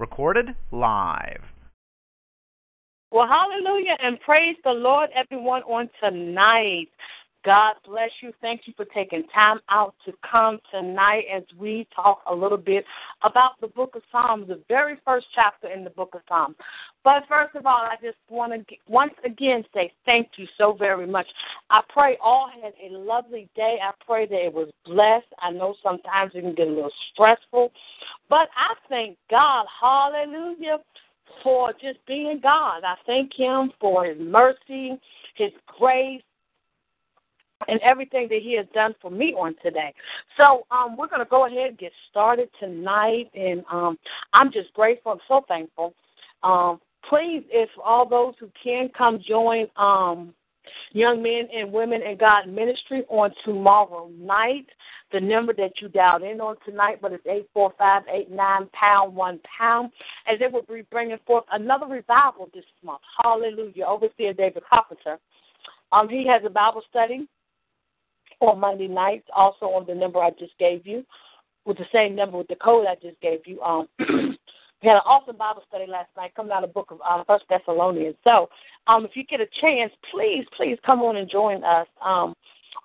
Recorded live. Well, hallelujah and praise the Lord, everyone, on tonight. God bless you. Thank you for taking time out to come tonight as we talk a little bit about the book of Psalms, the very first chapter in the book of Psalms. But first of all, I just want to once again say thank you so very much. I pray all had a lovely day. I pray that it was blessed. I know sometimes it can get a little stressful, but I thank God, hallelujah, for just being God. I thank Him for His mercy, His grace and everything that he has done for me on today. So um, we're going to go ahead and get started tonight, and um, I'm just grateful. I'm so thankful. Um, please, if all those who can come join um, Young Men and Women in God Ministry on tomorrow night. The number that you dialed in on tonight, but it's eight four five eight nine pound one pound, as they will be bringing forth another revival this month. Hallelujah! Overseer David Carpenter. Um, he has a Bible study on Monday nights, also on the number I just gave you, with the same number with the code I just gave you. Um, we had an awesome Bible study last night coming out of the book of uh, First Thessalonians. So, um, if you get a chance, please, please come on and join us. Um,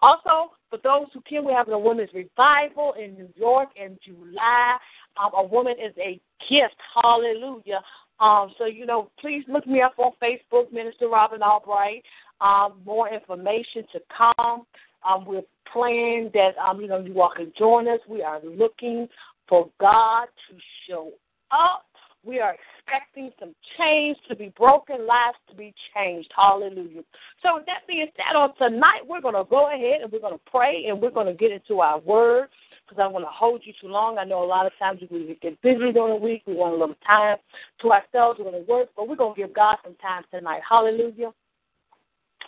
also, for those who can, we're having a women's revival in New York in July. Um, a woman is a gift. Hallelujah. Um, so, you know, please look me up on Facebook, Minister Robin Albright. Um, more information to come. Um, we're praying that um, you know you all can join us. We are looking for God to show up. We are expecting some change to be broken, lives to be changed. Hallelujah. So with that being said, on tonight we're going to go ahead and we're going to pray and we're going to get into our word because I don't want to hold you too long. I know a lot of times we get busy during the week. We want a little time to ourselves. We're going to work, but we're going to give God some time tonight. Hallelujah.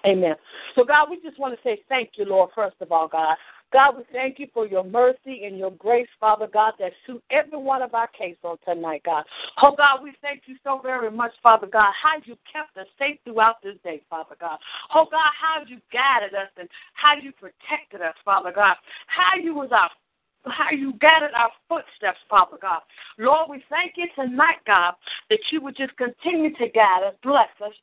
Amen. So, God, we just want to say thank you, Lord, first of all, God. God, we thank you for your mercy and your grace, Father God, that suit every one of our cases on tonight, God. Oh, God, we thank you so very much, Father God, how you kept us safe throughout this day, Father God. Oh, God, how you guided us and how you protected us, Father God. How you was our how you guided our footsteps, Father God. Lord, we thank you tonight, God, that you would just continue to guide us, bless us,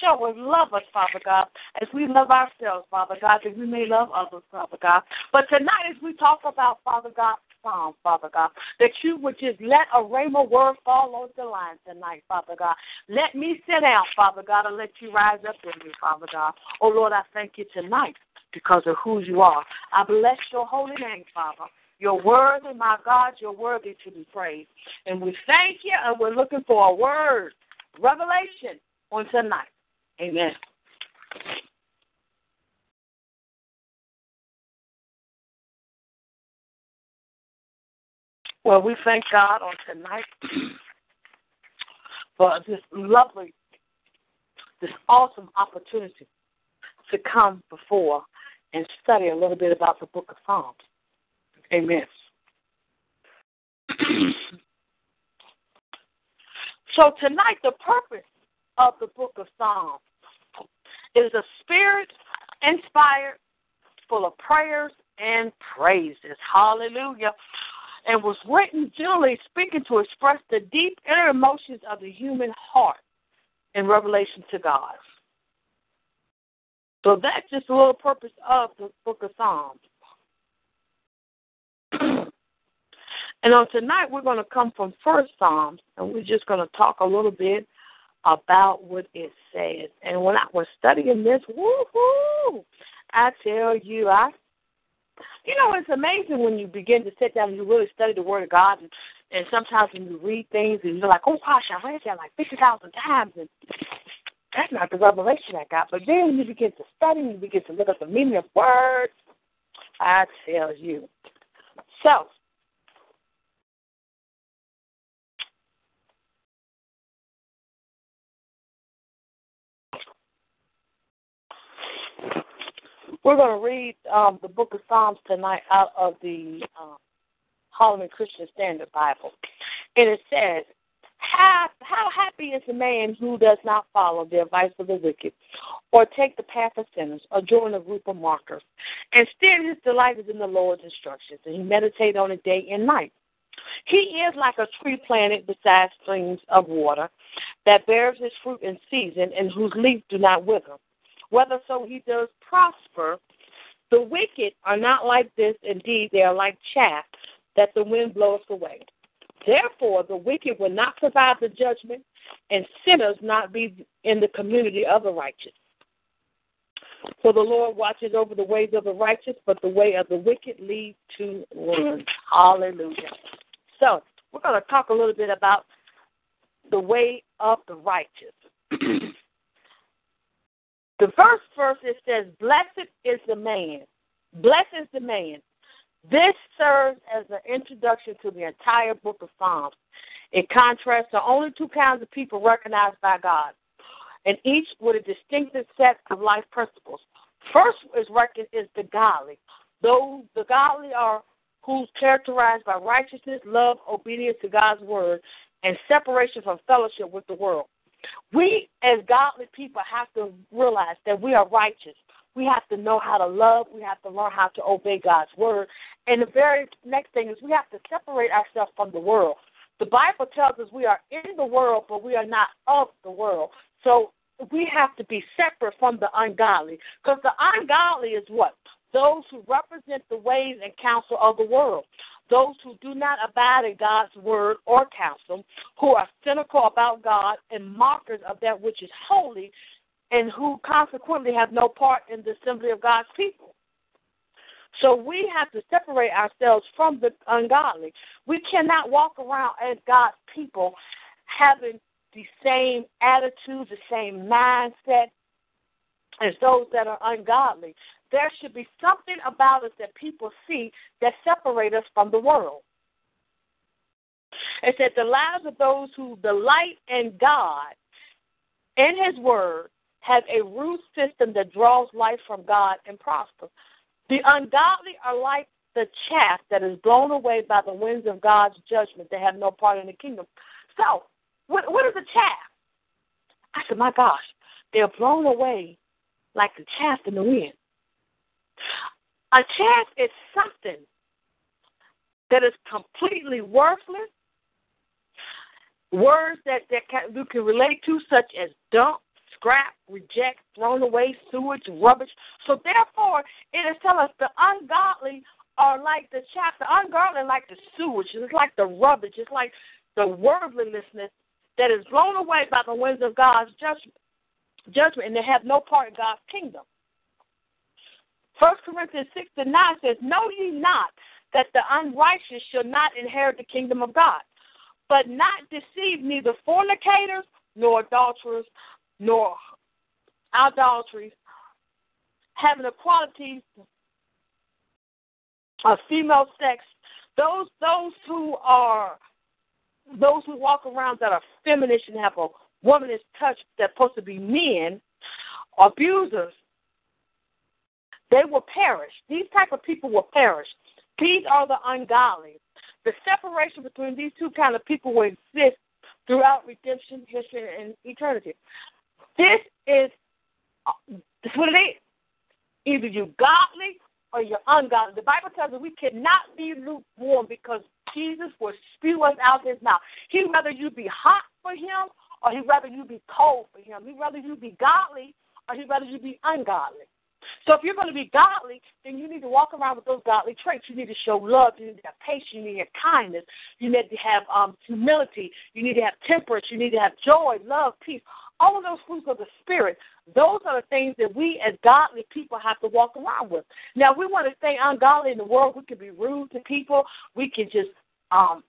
show us, love us, Father God, as we love ourselves, Father God, that we may love others, Father God. But tonight, as we talk about, Father God, Psalm, Father God, that you would just let a rhema word fall on the line tonight, Father God. Let me sit down, Father God, and let you rise up in me, Father God. Oh, Lord, I thank you tonight because of who you are. I bless your holy name, Father. You're worthy, oh my God, you're worthy to be praised. And we thank you, and we're looking for a word, revelation on tonight. Amen. Well, we thank God on tonight for this lovely, this awesome opportunity to come before and study a little bit about the book of Psalms. Amen. so tonight, the purpose of the book of Psalms is a spirit inspired, full of prayers and praises. Hallelujah. And was written generally speaking to express the deep inner emotions of the human heart in revelation to God. So that's just a little purpose of the book of Psalms. And on tonight we're going to come from First Psalms, and we're just going to talk a little bit about what it says. And when I was studying this, woohoo! I tell you, I, you know, it's amazing when you begin to sit down and you really study the Word of God, and, and sometimes when you read things and you're like, oh gosh, I read that like fifty thousand times, and that's not the revelation I got. But then you begin to study, you begin to look at the meaning of words I tell you. So, we're going to read um, the book of Psalms tonight out of the um, Holman Christian Standard Bible. And it says, how, how happy is the man who does not follow the advice of the wicked, or take the path of sinners, or join a group of mockers. Instead, his delight is in the Lord's instructions, and he meditates on it day and night. He is like a tree planted beside streams of water that bears its fruit in season, and whose leaves do not wither. Whether so he does prosper, the wicked are not like this. Indeed, they are like chaff that the wind blows away. Therefore, the wicked will not survive the judgment, and sinners not be in the community of the righteous. For the Lord watches over the ways of the righteous, but the way of the wicked leads to ruin. Hallelujah. So, we're going to talk a little bit about the way of the righteous. the first verse it says, Blessed is the man. Blessed is the man this serves as an introduction to the entire book of Psalms. It contrasts the only two kinds of people recognized by God, and each with a distinctive set of life principles. First is reckoned is the godly. Those the godly are who's characterized by righteousness, love, obedience to God's word, and separation from fellowship with the world. We as godly people have to realize that we are righteous. We have to know how to love. We have to learn how to obey God's word. And the very next thing is we have to separate ourselves from the world. The Bible tells us we are in the world, but we are not of the world. So we have to be separate from the ungodly. Because the ungodly is what? Those who represent the ways and counsel of the world. Those who do not abide in God's word or counsel, who are cynical about God and mockers of that which is holy, and who consequently have no part in the assembly of God's people. So we have to separate ourselves from the ungodly. We cannot walk around as God's people having the same attitude, the same mindset as those that are ungodly. There should be something about us that people see that separate us from the world. It said the lives of those who delight in God and His Word have a root system that draws life from God and prospers. The ungodly are like the chaff that is blown away by the winds of God's judgment. They have no part in the kingdom. So, what, what is a chaff? I said, my gosh, they're blown away like the chaff in the wind. A chaff is something that is completely worthless. Words that, that can, you can relate to, such as dump, scrap, reject, thrown away, sewage, rubbish. So therefore, it is telling us the ungodly are like the chaff, the ungodly like the sewage. It's like the rubbish. It's like the worldlinessness that is blown away by the winds of God's judgment, judgment, and they have no part in God's kingdom. First Corinthians six and nine says, Know ye not that the unrighteous shall not inherit the kingdom of God, but not deceive neither fornicators, nor adulterers, nor idolatry, having a quality of female sex. Those those who are those who walk around that are feminist and have a womanist touch that's supposed to be men, abusers, they will perish. These type of people will perish. These are the ungodly. The separation between these two kind of people will exist throughout redemption, history, and eternity. This is this what it is. Either you're godly or you're ungodly. The Bible tells us we cannot be lukewarm because Jesus will spew us out his mouth. He'd rather you be hot for him or he'd rather you be cold for him. He'd rather you be godly or he'd rather you be ungodly. So if you're going to be godly, then you need to walk around with those godly traits. You need to show love. You need to have patience. You need to have kindness. You need to have um, humility. You need to have temperance. You need to have joy, love, peace. All of those fruits of the Spirit, those are the things that we as godly people have to walk around with. Now, we want to stay ungodly in the world. We can be rude to people. We can just um,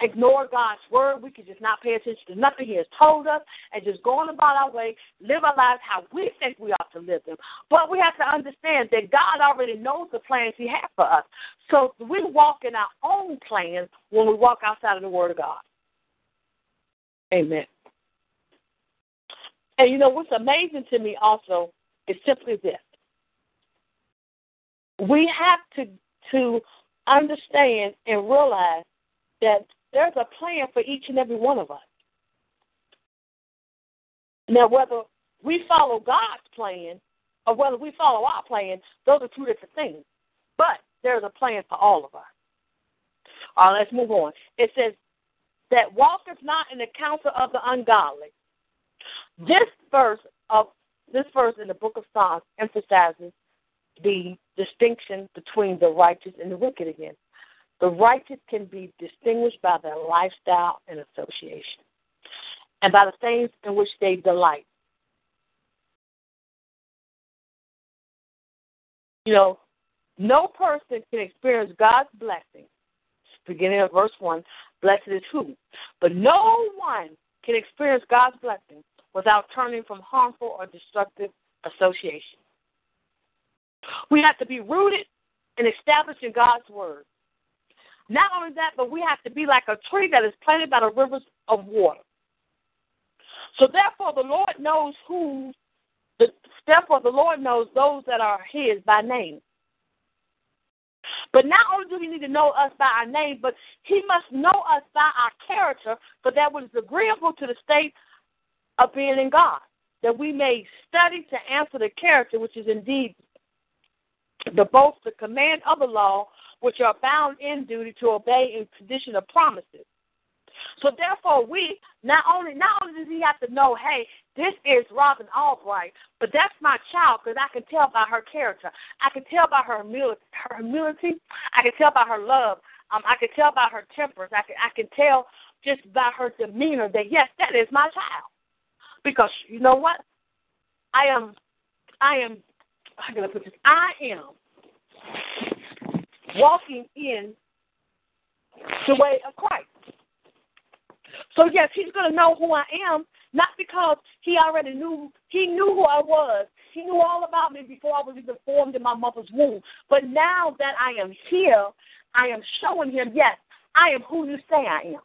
ignore God's word. We can just not pay attention to nothing He has told us and just go on about our way, live our lives how we think we ought to live them. But we have to understand that God already knows the plans He has for us. So we walk in our own plans when we walk outside of the Word of God. Amen. And you know what's amazing to me also is simply this. We have to to understand and realize that there's a plan for each and every one of us. Now, whether we follow God's plan or whether we follow our plan, those are two different things. But there's a plan for all of us. All right, let's move on. It says, that walketh not in the counsel of the ungodly. This verse of this verse in the book of Psalms emphasizes the distinction between the righteous and the wicked again. The righteous can be distinguished by their lifestyle and association, and by the things in which they delight. You know, no person can experience God's blessing, beginning of verse 1, blessed is who? But no one can experience God's blessing without turning from harmful or destructive association. We have to be rooted and established in God's word. Not only that, but we have to be like a tree that is planted by the rivers of water. So therefore, the Lord knows who. The, therefore, the Lord knows those that are His by name. But not only do He need to know us by our name, but He must know us by our character, for that was agreeable to the state of being in God, that we may study to answer the character which is indeed the both the command of the law which are bound in duty to obey in condition of promises. So therefore, we not only not only does he have to know, hey, this is Robin Albright, but that's my child because I can tell by her character. I can tell by her humility. Her humility. I can tell by her love. Um, I can tell by her temperance. I can I can tell just by her demeanor that yes, that is my child. Because you know what? I am I am I'm gonna put this I am walking in the way of Christ. So yes, he's going to know who I am, not because he already knew he knew who I was. He knew all about me before I was even formed in my mother's womb. But now that I am here, I am showing him, yes, I am who you say I am.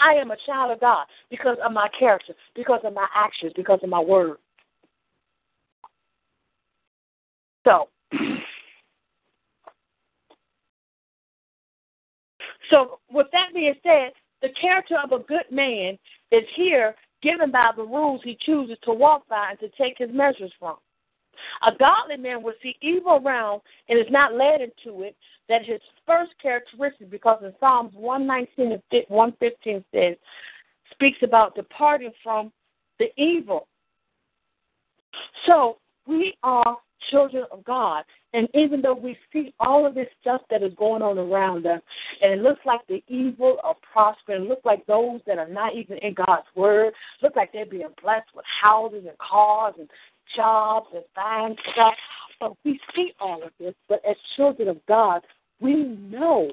I am a child of God because of my character, because of my actions, because of my word. So So, with that being said, the character of a good man is here given by the rules he chooses to walk by and to take his measures from. A godly man will see evil around and is not led into it. That his first characteristic, because in Psalms 119 and 115 says, speaks about departing from the evil. So we are children of God. And even though we see all of this stuff that is going on around us, and it looks like the evil are prospering, it looks like those that are not even in God's word, look like they're being blessed with houses and cars and jobs and fine stuff. But we see all of this. But as children of God, we know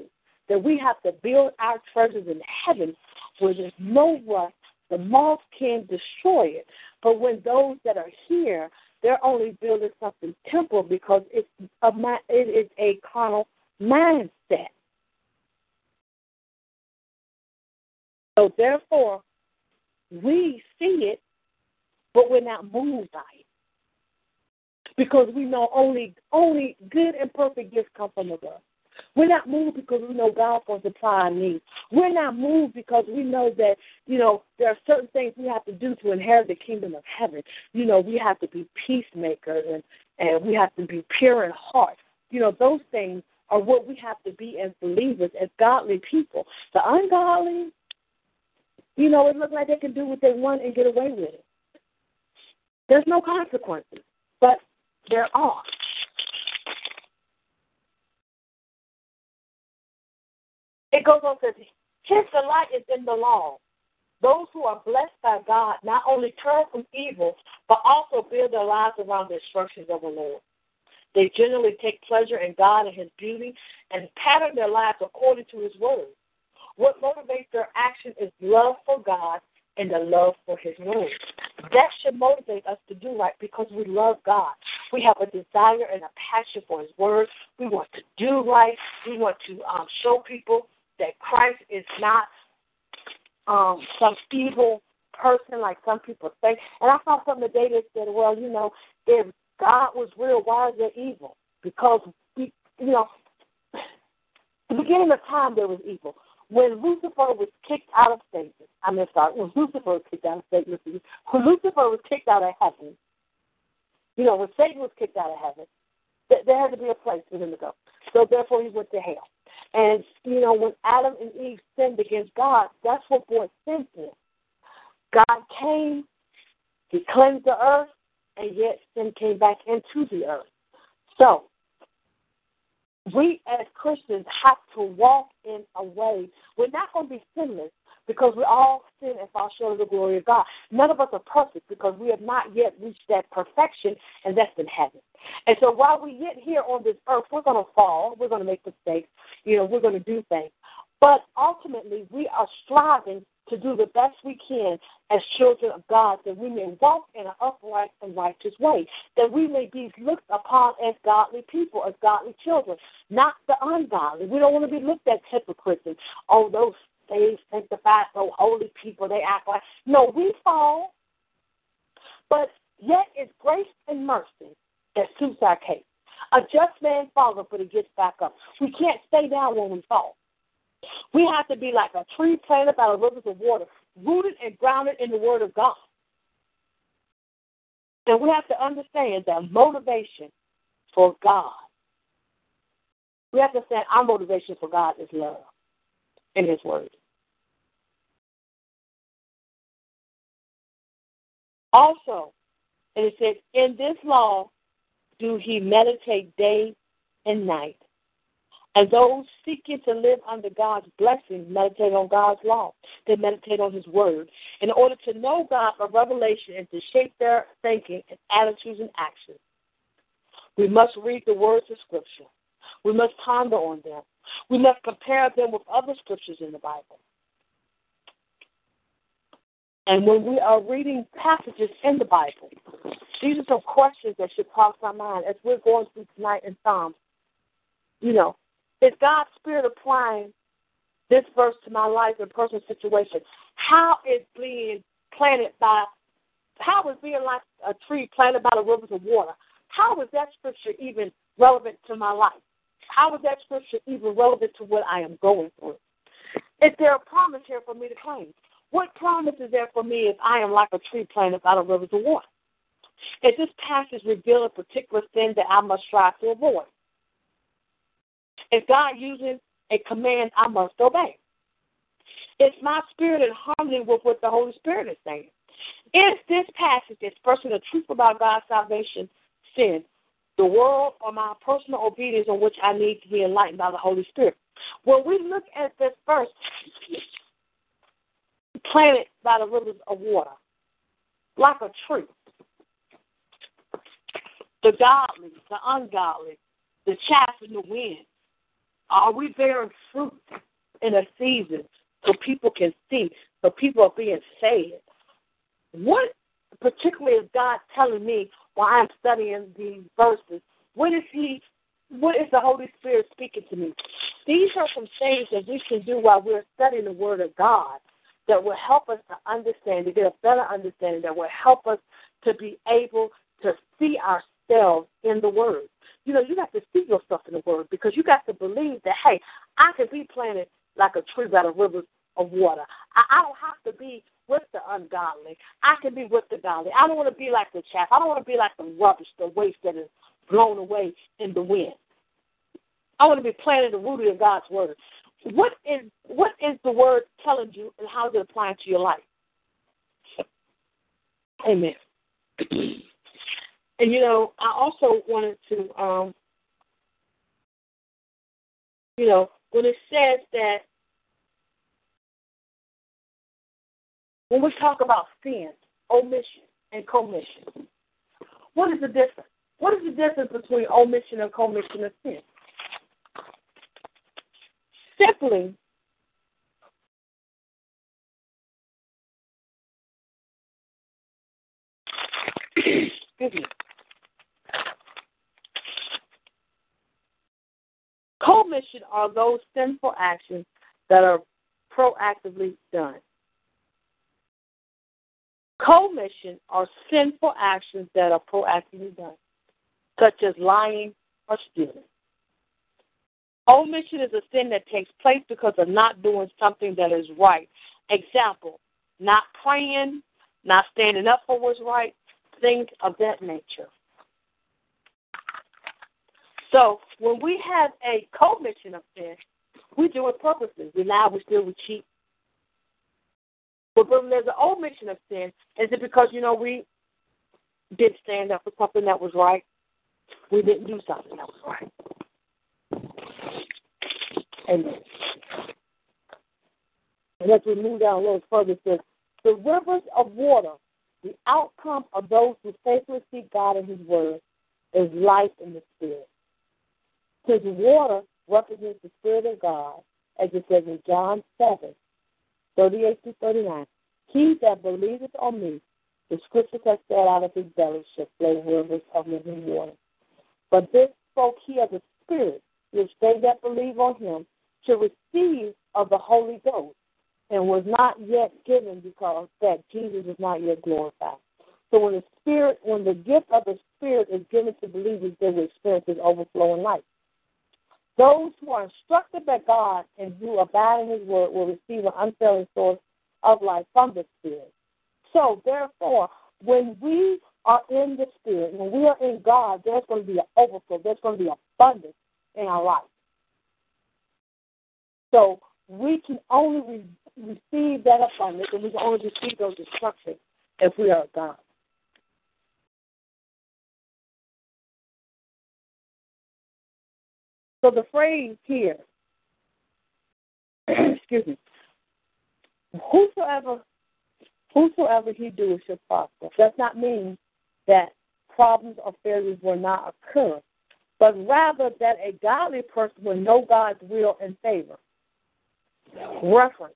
that we have to build our treasures in heaven where there's no rust, the moth can't destroy it. But when those that are here they're only building something temporal because it's a it is a carnal mindset. So therefore, we see it, but we're not moved by it because we know only only good and perfect gifts come from above. We're not moved because we know God's going to supply our needs. We're not moved because we know that, you know, there are certain things we have to do to inherit the kingdom of heaven. You know, we have to be peacemakers and, and we have to be pure in heart. You know, those things are what we have to be as believers, as godly people. The ungodly, you know, it looks like they can do what they want and get away with it. There's no consequences, but there are. It goes on to his delight is in the law. Those who are blessed by God not only turn from evil, but also build their lives around the instructions of the Lord. They generally take pleasure in God and His beauty and pattern their lives according to His word. What motivates their action is love for God and the love for His word. That should motivate us to do right because we love God. We have a desire and a passion for His word. We want to do right. We want to um, show people that Christ is not um, some evil person like some people think. And I saw something today that said, well, you know, if God was real, why is there evil? Because, we, you know, the beginning of time there was evil. When Lucifer was kicked out of Satan, I mean, sorry, when Lucifer was kicked out of Satan, when Lucifer was kicked out of heaven, you know, when Satan was kicked out of heaven, there had to be a place for him to go. So therefore, he went to hell. And you know, when Adam and Eve sinned against God, that's what brought sin in. God came, He cleansed the earth, and yet sin came back into the earth. So we as Christians have to walk in a way. We're not going to be sinless because we all sin and fall short of the glory of God. None of us are perfect because we have not yet reached that perfection, and that's in heaven. And so while we get here on this earth, we're going to fall, we're going to make mistakes, you know, we're going to do things. But ultimately, we are striving to do the best we can as children of God, that we may walk in an upright and righteous way, that we may be looked upon as godly people, as godly children, not the ungodly. We don't want to be looked at hypocrites and, oh, those saved, sanctified, so holy people, they act like. No, we fall, but yet it's grace and mercy that suits our case. A just man falls, but he gets back up. We can't stay down when we fall. We have to be like a tree planted by the rivers of water, rooted and grounded in the Word of God. And we have to understand that motivation for God, we have to understand our motivation for God is love in His Word. Also, and it says, in this law do he meditate day and night. And those seeking to live under God's blessing meditate on God's law. They meditate on His word. In order to know God by revelation and to shape their thinking and attitudes and actions, we must read the words of Scripture. We must ponder on them. We must compare them with other scriptures in the Bible. And when we are reading passages in the Bible, these are some questions that should cross our mind as we're going through tonight in Psalms. You know, is God's Spirit applying this verse to my life and personal situation? How is being planted by, how is being like a tree planted by the rivers of water? How is that scripture even relevant to my life? How is that scripture even relevant to what I am going through? Is there a promise here for me to claim? What promise is there for me if I am like a tree planted by the rivers of water? Is this passage reveal a particular sin that I must strive to avoid? Is God using a command I must obey? Is my spirit in harmony with what the Holy Spirit is saying? Is this passage expressing the truth about God's salvation, sin, the world, or my personal obedience on which I need to be enlightened by the Holy Spirit? When we look at this verse, planted by the rivers of water, like a tree, the godly, the ungodly, the chaff in the wind, are we bearing fruit in a season so people can see, so people are being saved? What particularly is God telling me while I'm studying these verses? What is He? What is the Holy Spirit speaking to me? These are some things that we can do while we're studying the Word of God that will help us to understand, to get a better understanding, that will help us to be able to see ourselves in the Word you know, you got to see yourself in the Word because you got to believe that, hey, I can be planted like a tree by the rivers of water. I, I don't have to be with the ungodly. I can be with the godly. I don't want to be like the chaff. I don't want to be like the rubbish, the waste that is blown away in the wind. I want to be planted and rooted in God's Word. What is what is the Word telling you, and how it applying to your life? Amen. And you know, I also wanted to, um, you know, when it says that when we talk about sin, omission and commission, what is the difference? What is the difference between omission and commission of sin? Simply, Excuse me. Commission are those sinful actions that are proactively done. Commission are sinful actions that are proactively done, such as lying or stealing. Omission is a sin that takes place because of not doing something that is right. Example, not praying, not standing up for what's right, things of that nature. So when we have a commission of sin, we do it purposely. We lie, we steal, we cheat. But when there's an omission of sin, is it because, you know, we didn't stand up for something that was right? We didn't do something that was right. Amen. And as we move down a little further, it says, the rivers of water, the outcome of those who faithfully seek God and His Word, is life in the Spirit. Because water represents the Spirit of God, as it says in John 7, 38 to 39. He that believeth on me, the scriptures have said out of his belly shall flow rivers of living water. But this spoke he of the Spirit, which they that believe on him should receive of the Holy Ghost, and was not yet given because that Jesus is not yet glorified. So when the Spirit, when the gift of the Spirit is given to believers, they will experience his overflowing life. Those who are instructed by God and who abide in His word will receive an unfailing source of life from the Spirit. So, therefore, when we are in the Spirit, when we are in God, there's going to be an overflow, there's going to be abundance in our life. So, we can only receive that abundance and we can only receive those instructions if we are God. So the phrase here, excuse me, whosoever whosoever he doeth shall prosper, does not mean that problems or failures will not occur, but rather that a godly person will know God's will and favor. Reference.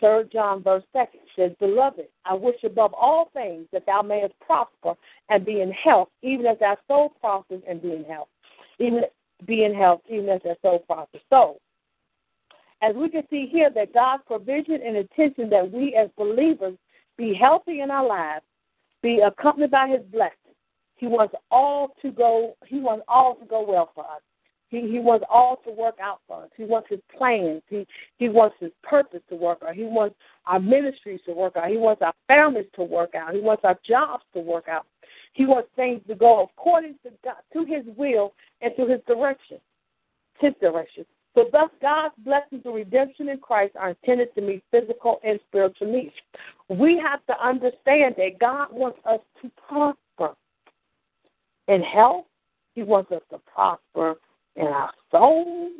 Third John verse second says, Beloved, I wish above all things that thou mayest prosper and be in health, even as thy soul prospers and be in health. Even be in health, even as thy soul prospers. So, as we can see here, that God's provision and attention that we as believers be healthy in our lives, be accompanied by His blessing. He wants all to go. He wants all to go well for us. He he wants all to work out for us. He wants His plans. He he wants His purpose to work out. He wants our ministries to work out. He wants our families to work out. He wants our jobs to work out. He wants things to go according to God, to His will and to His direction, His direction. So, thus, God's blessings of redemption in Christ are intended to meet physical and spiritual needs. We have to understand that God wants us to prosper in health. He wants us to prosper in our souls.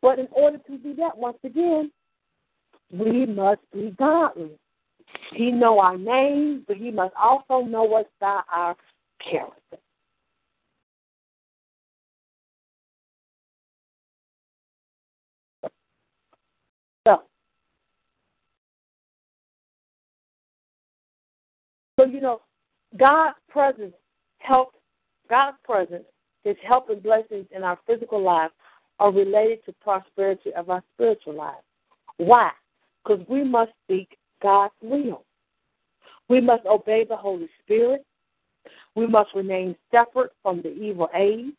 But in order to do that, once again, we must be godly. He know our name, but he must also know us by our character. So, so you know, God's presence helps. God's presence, His help and blessings in our physical life are related to prosperity of our spiritual life. Why? Because we must seek God's will. We must obey the Holy Spirit. We must remain separate from the evil age.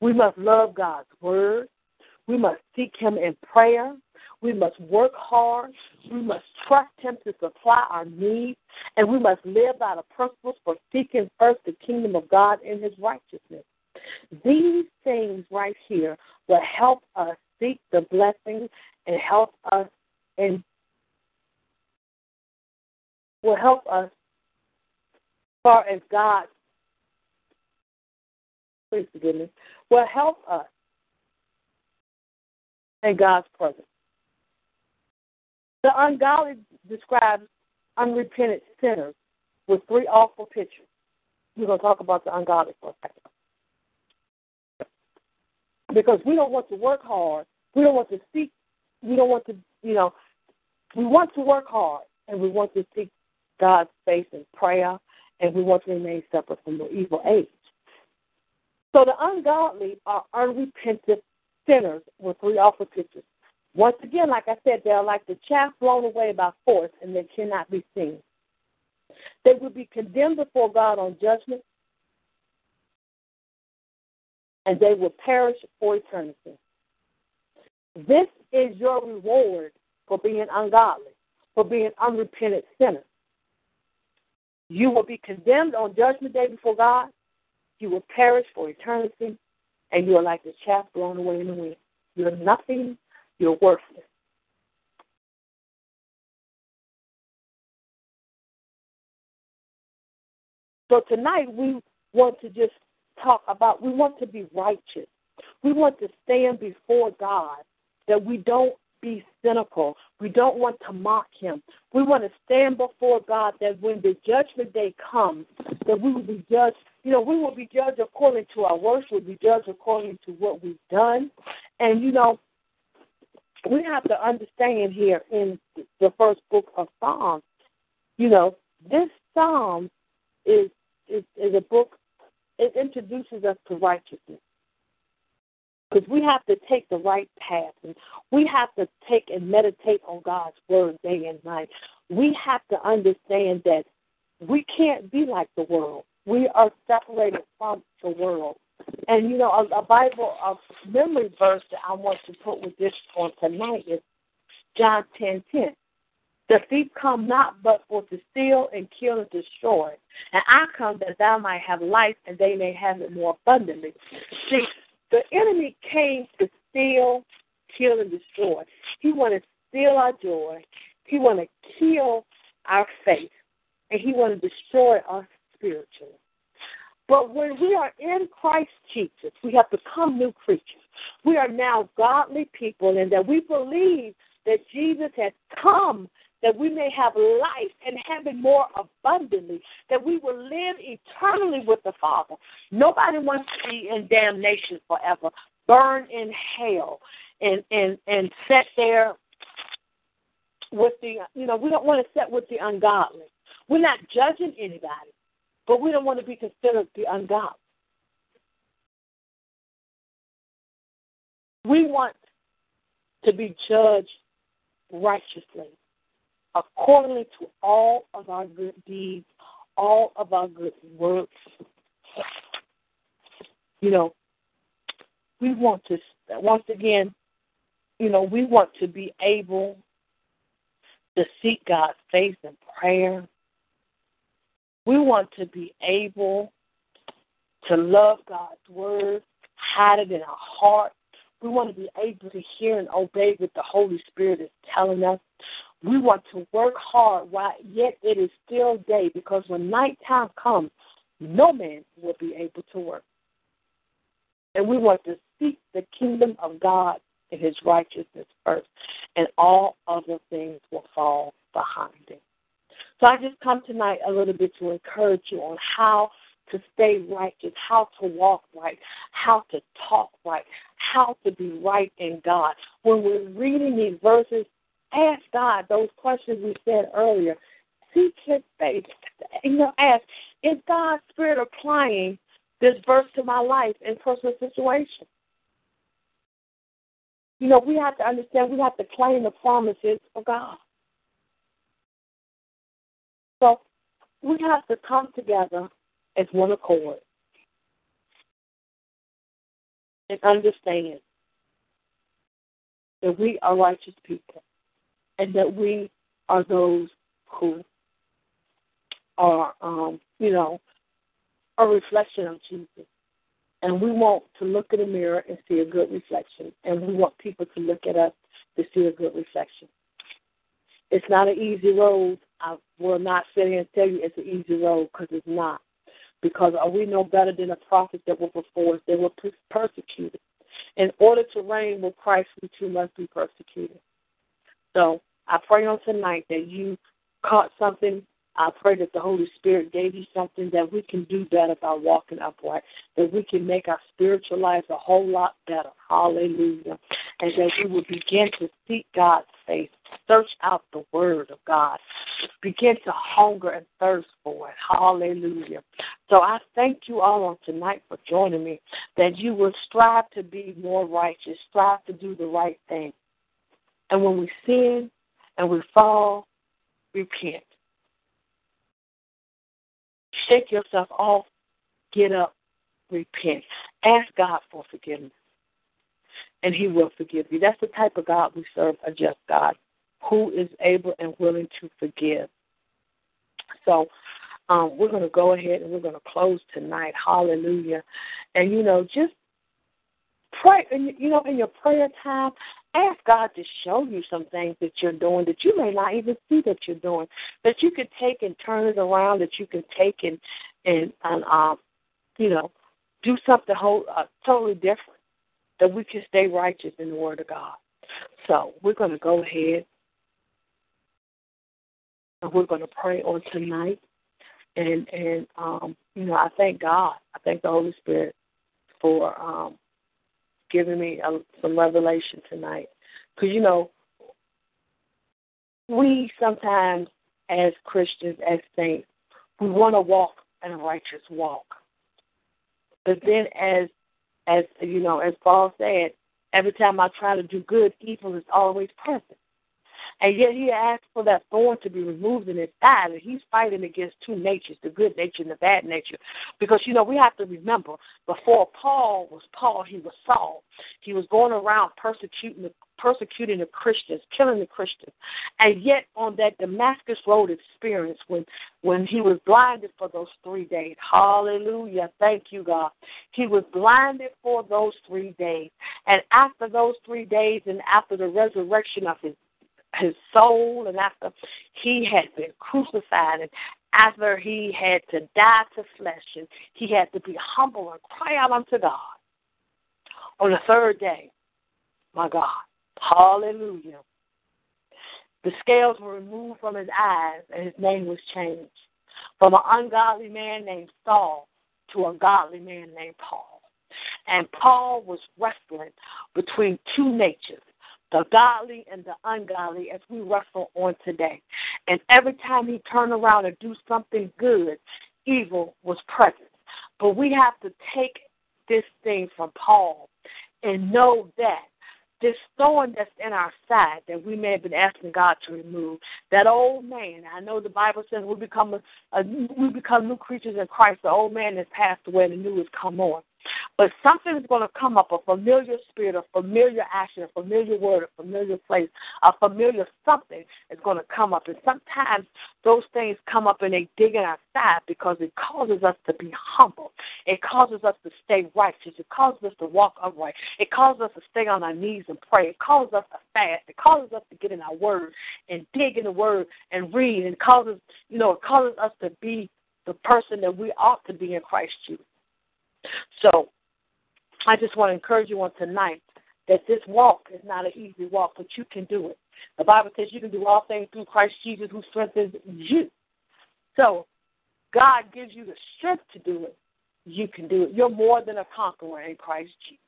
We must love God's word. We must seek Him in prayer. We must work hard. We must trust Him to supply our needs. And we must live by the principles for seeking first the kingdom of God and His righteousness. These things right here will help us seek the blessing and help us and will help us as far as God, please forgive me, will help us in God's presence. The ungodly describes unrepentant sinners with three awful pictures. We're going to talk about the ungodly for a second. Because we don't want to work hard. We don't want to seek. We don't want to, you know, we want to work hard and we want to seek God's face in prayer, and we want to remain separate from the evil age. So the ungodly are unrepentant sinners with three awful pictures. Once again, like I said, they are like the chaff blown away by force and they cannot be seen. They will be condemned before God on judgment, and they will perish for eternity. This is your reward for being ungodly, for being unrepentant sinners. You will be condemned on judgment day before God. You will perish for eternity, and you are like the chaff blown away in the wind. You're nothing. You're worthless. So tonight we want to just talk about, we want to be righteous. We want to stand before God, that we don't be cynical. We don't want to mock Him. We want to stand before God that when the judgment day comes, that we will be judged. You know, we will be judged according to our works. We'll be judged according to what we've done. And, you know, we have to understand here in the first book of Psalms, you know, this psalm is is, is a book. It introduces us to righteousness because we have to take the right path and we have to take and meditate on God's word day and night. We have to understand that we can't be like the world. We are separated from the world. And you know, a, a Bible a memory verse that I want to put with this on tonight is John ten ten. The thief come not but for to steal and kill and destroy. And I come that thou might have life and they may have it more abundantly. See, the enemy came to steal, kill, and destroy. He wanted to steal our joy. He wanted to kill our faith. And he wanted to destroy us spiritually. But when we are in Christ Jesus, we have become new creatures. We are now godly people, and that we believe that Jesus has come that we may have life and have it more abundantly, that we will live eternally with the Father. Nobody wants to be in damnation forever, burn in hell, and and and set there with the you know we don't want to set with the ungodly. We're not judging anybody, but we don't want to be considered the ungodly. We want to be judged righteously accordingly to all of our good deeds, all of our good works. You know, we want to, once again, you know, we want to be able to seek God's face in prayer. We want to be able to love God's word, hide it in our heart. We want to be able to hear and obey what the Holy Spirit is telling us. We want to work hard while yet it is still day because when nighttime comes, no man will be able to work. And we want to seek the kingdom of God and his righteousness first, and all other things will fall behind it. So I just come tonight a little bit to encourage you on how to stay righteous, how to walk right, how to talk right, how to be right in God. When we're reading these verses, ask God those questions we said earlier. Seek His face. You know, ask, is God's Spirit applying this verse to my life and personal situation? You know, we have to understand we have to claim the promises of God. So we have to come together as one accord and understand that we are righteous people and that we are those who are, um, you know, a reflection of Jesus. And we want to look in the mirror and see a good reflection. And we want people to look at us to see a good reflection. It's not an easy road. I will not sit here and tell you it's an easy road because it's not. Because are we no better than the prophets that were before us? They were persecuted. In order to reign with Christ, we too must be persecuted. So I pray on tonight that you caught something. I pray that the Holy Spirit gave you something that we can do better by walking upright, that we can make our spiritual lives a whole lot better. Hallelujah. And that we will begin to seek God's face Search out the Word of God. Begin to hunger and thirst for it. Hallelujah. So I thank you all on tonight for joining me, that you will strive to be more righteous, strive to do the right thing. And when we sin and we fall, repent. Shake yourself off, get up, repent. Ask God for forgiveness, and He will forgive you. That's the type of God we serve, a just God who is able and willing to forgive. So, um, we're going to go ahead and we're going to close tonight. Hallelujah. And, you know, just pray, you know, in your prayer time, ask God to show you some things that you're doing that you may not even see that you're doing, that you can take and turn it around, that you can take and, and, and um, you know, do something whole, uh, totally different, that we can stay righteous in the Word of God. So we're going to go ahead and we're going to pray on tonight. And and um, you know, I thank God. I thank the Holy Spirit for um, giving me a, some revelation tonight. Because you know, we sometimes as Christians, as saints, we want to walk in a righteous walk. But then, as as you know, as Paul said, every time I try to do good, evil is always present. And yet he asked for that thorn to be removed in his side, and he's fighting against two natures, the good nature and the bad nature. Because, you know, we have to remember, before Paul was Paul, he was Saul. He was going around persecuting the persecuting the Christians, killing the Christians. And yet on that Damascus Road experience when when he was blinded for those three days. Hallelujah. Thank you, God. He was blinded for those three days. And after those three days and after the resurrection of his his soul and after he had been crucified and after he had to die to flesh and he had to be humble and cry out unto God. On the third day, my God, hallelujah, the scales were removed from his eyes and his name was changed from an ungodly man named Saul to a godly man named Paul. And Paul was wrestling between two natures the godly and the ungodly as we wrestle on today. And every time he turned around and do something good, evil was present. But we have to take this thing from Paul and know that this thorn that's in our side that we may have been asking God to remove, that old man. I know the Bible says we become a, a we become new creatures in Christ. The old man has passed away, and the new has come on. But something is going to come up a familiar spirit, a familiar action, a familiar word, a familiar place, a familiar something is going to come up. And sometimes those things come up and they dig in our side because it causes us to be humble. It causes us to stay righteous. It causes us to walk upright. It causes us to stay on our knees and pray. It causes us to fast. It causes us to get in our word and dig in the word and read. And causes, you know, it causes us to be the person that we ought to be in Christ Jesus. So I just want to encourage you on tonight that this walk is not an easy walk, but you can do it. The Bible says you can do all things through Christ Jesus who strengthens you. So God gives you the strength to do it. You can do it. You're more than a conqueror in Christ Jesus.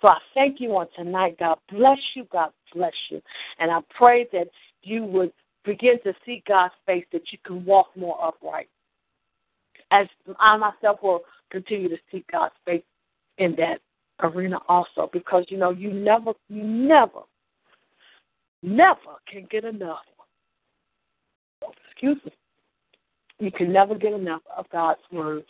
So I thank you on tonight. God bless you. God bless you. And I pray that you would begin to see God's face, that you can walk more upright. As I myself will continue to seek God's face in that arena also because you know you never you never never can get enough. Excuse me. You can never get enough of God's word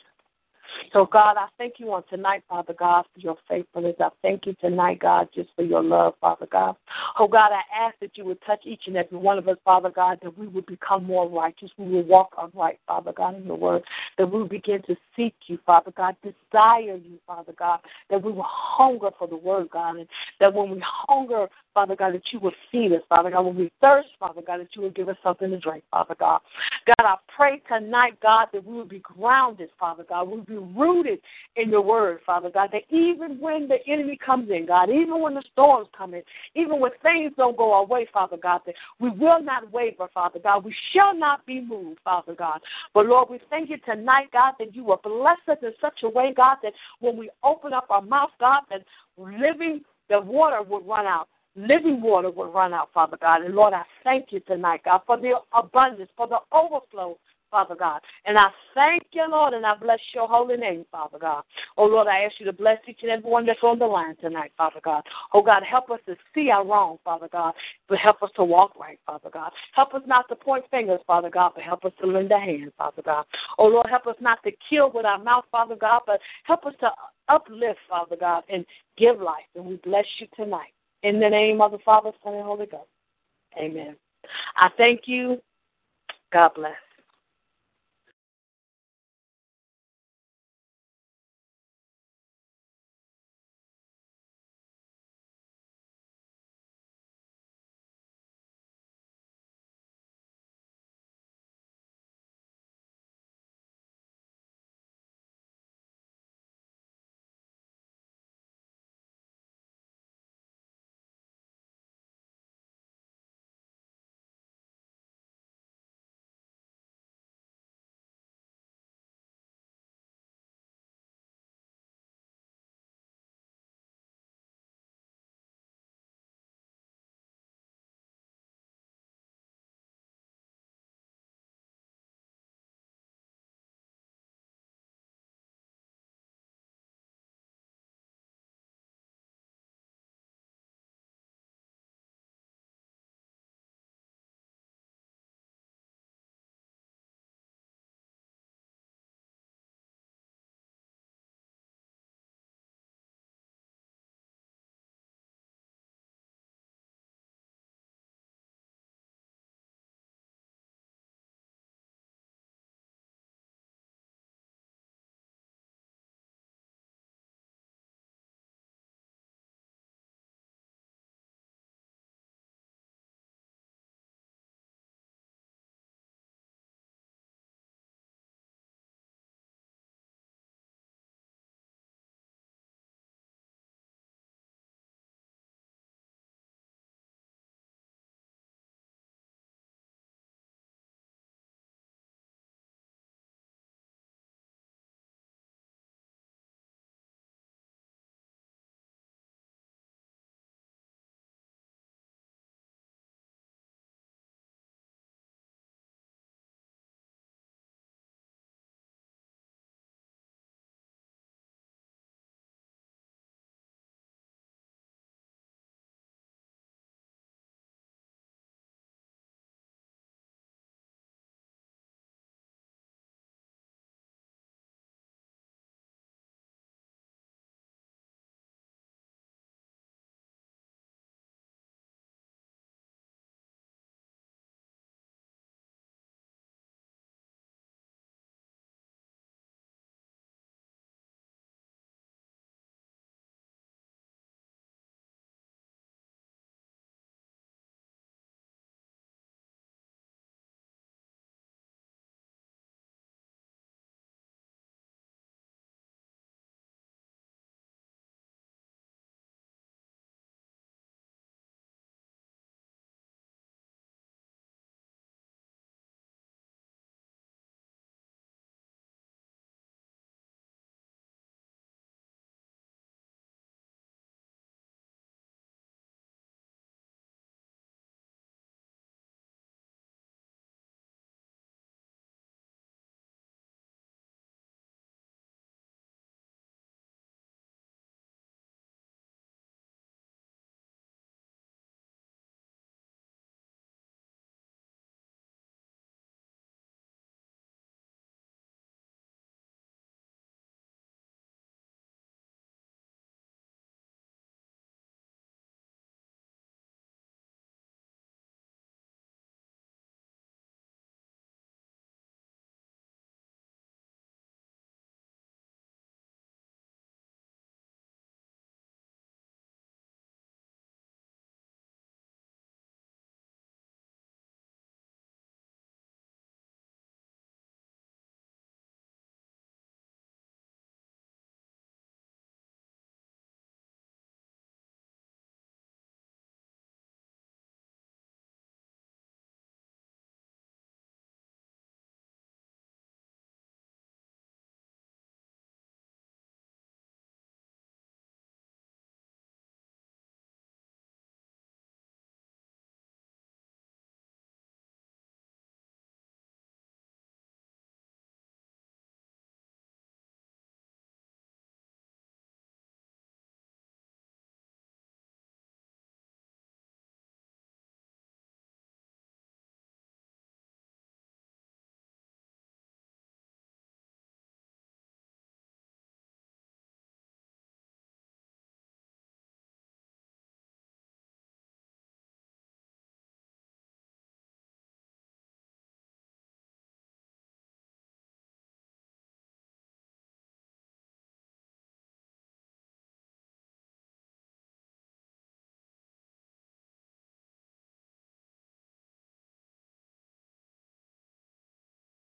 so, God, I thank you on tonight, Father God, for your faithfulness. I thank you tonight, God, just for your love, Father God. Oh, God, I ask that you would touch each and every one of us, Father God, that we would become more righteous. We will walk upright, Father God, in your word. That we will begin to seek you, Father God, desire you, Father God. That we will hunger for the word, God. And that when we hunger, Father God, that you will feed us, Father God. When we thirst, Father God, that you will give us something to drink, Father God. God, I pray tonight, God, that we will be grounded, Father God. We will be rooted in your word, Father God, that even when the enemy comes in, God, even when the storms come in, even when things don't go our way, Father God, that we will not waver, Father God. We shall not be moved, Father God. But Lord, we thank you tonight, God, that you will bless us in such a way, God, that when we open up our mouth, God, that living, the water would run out living water would run out, Father God. And Lord, I thank you tonight, God, for the abundance, for the overflow Father God. And I thank you, Lord, and I bless your holy name, Father God. Oh, Lord, I ask you to bless each and every one that's on the line tonight, Father God. Oh, God, help us to see our wrong, Father God, but help us to walk right, Father God. Help us not to point fingers, Father God, but help us to lend a hand, Father God. Oh, Lord, help us not to kill with our mouth, Father God, but help us to uplift, Father God, and give life. And we bless you tonight. In the name of the Father, Son, and Holy Ghost. Amen. I thank you. God bless.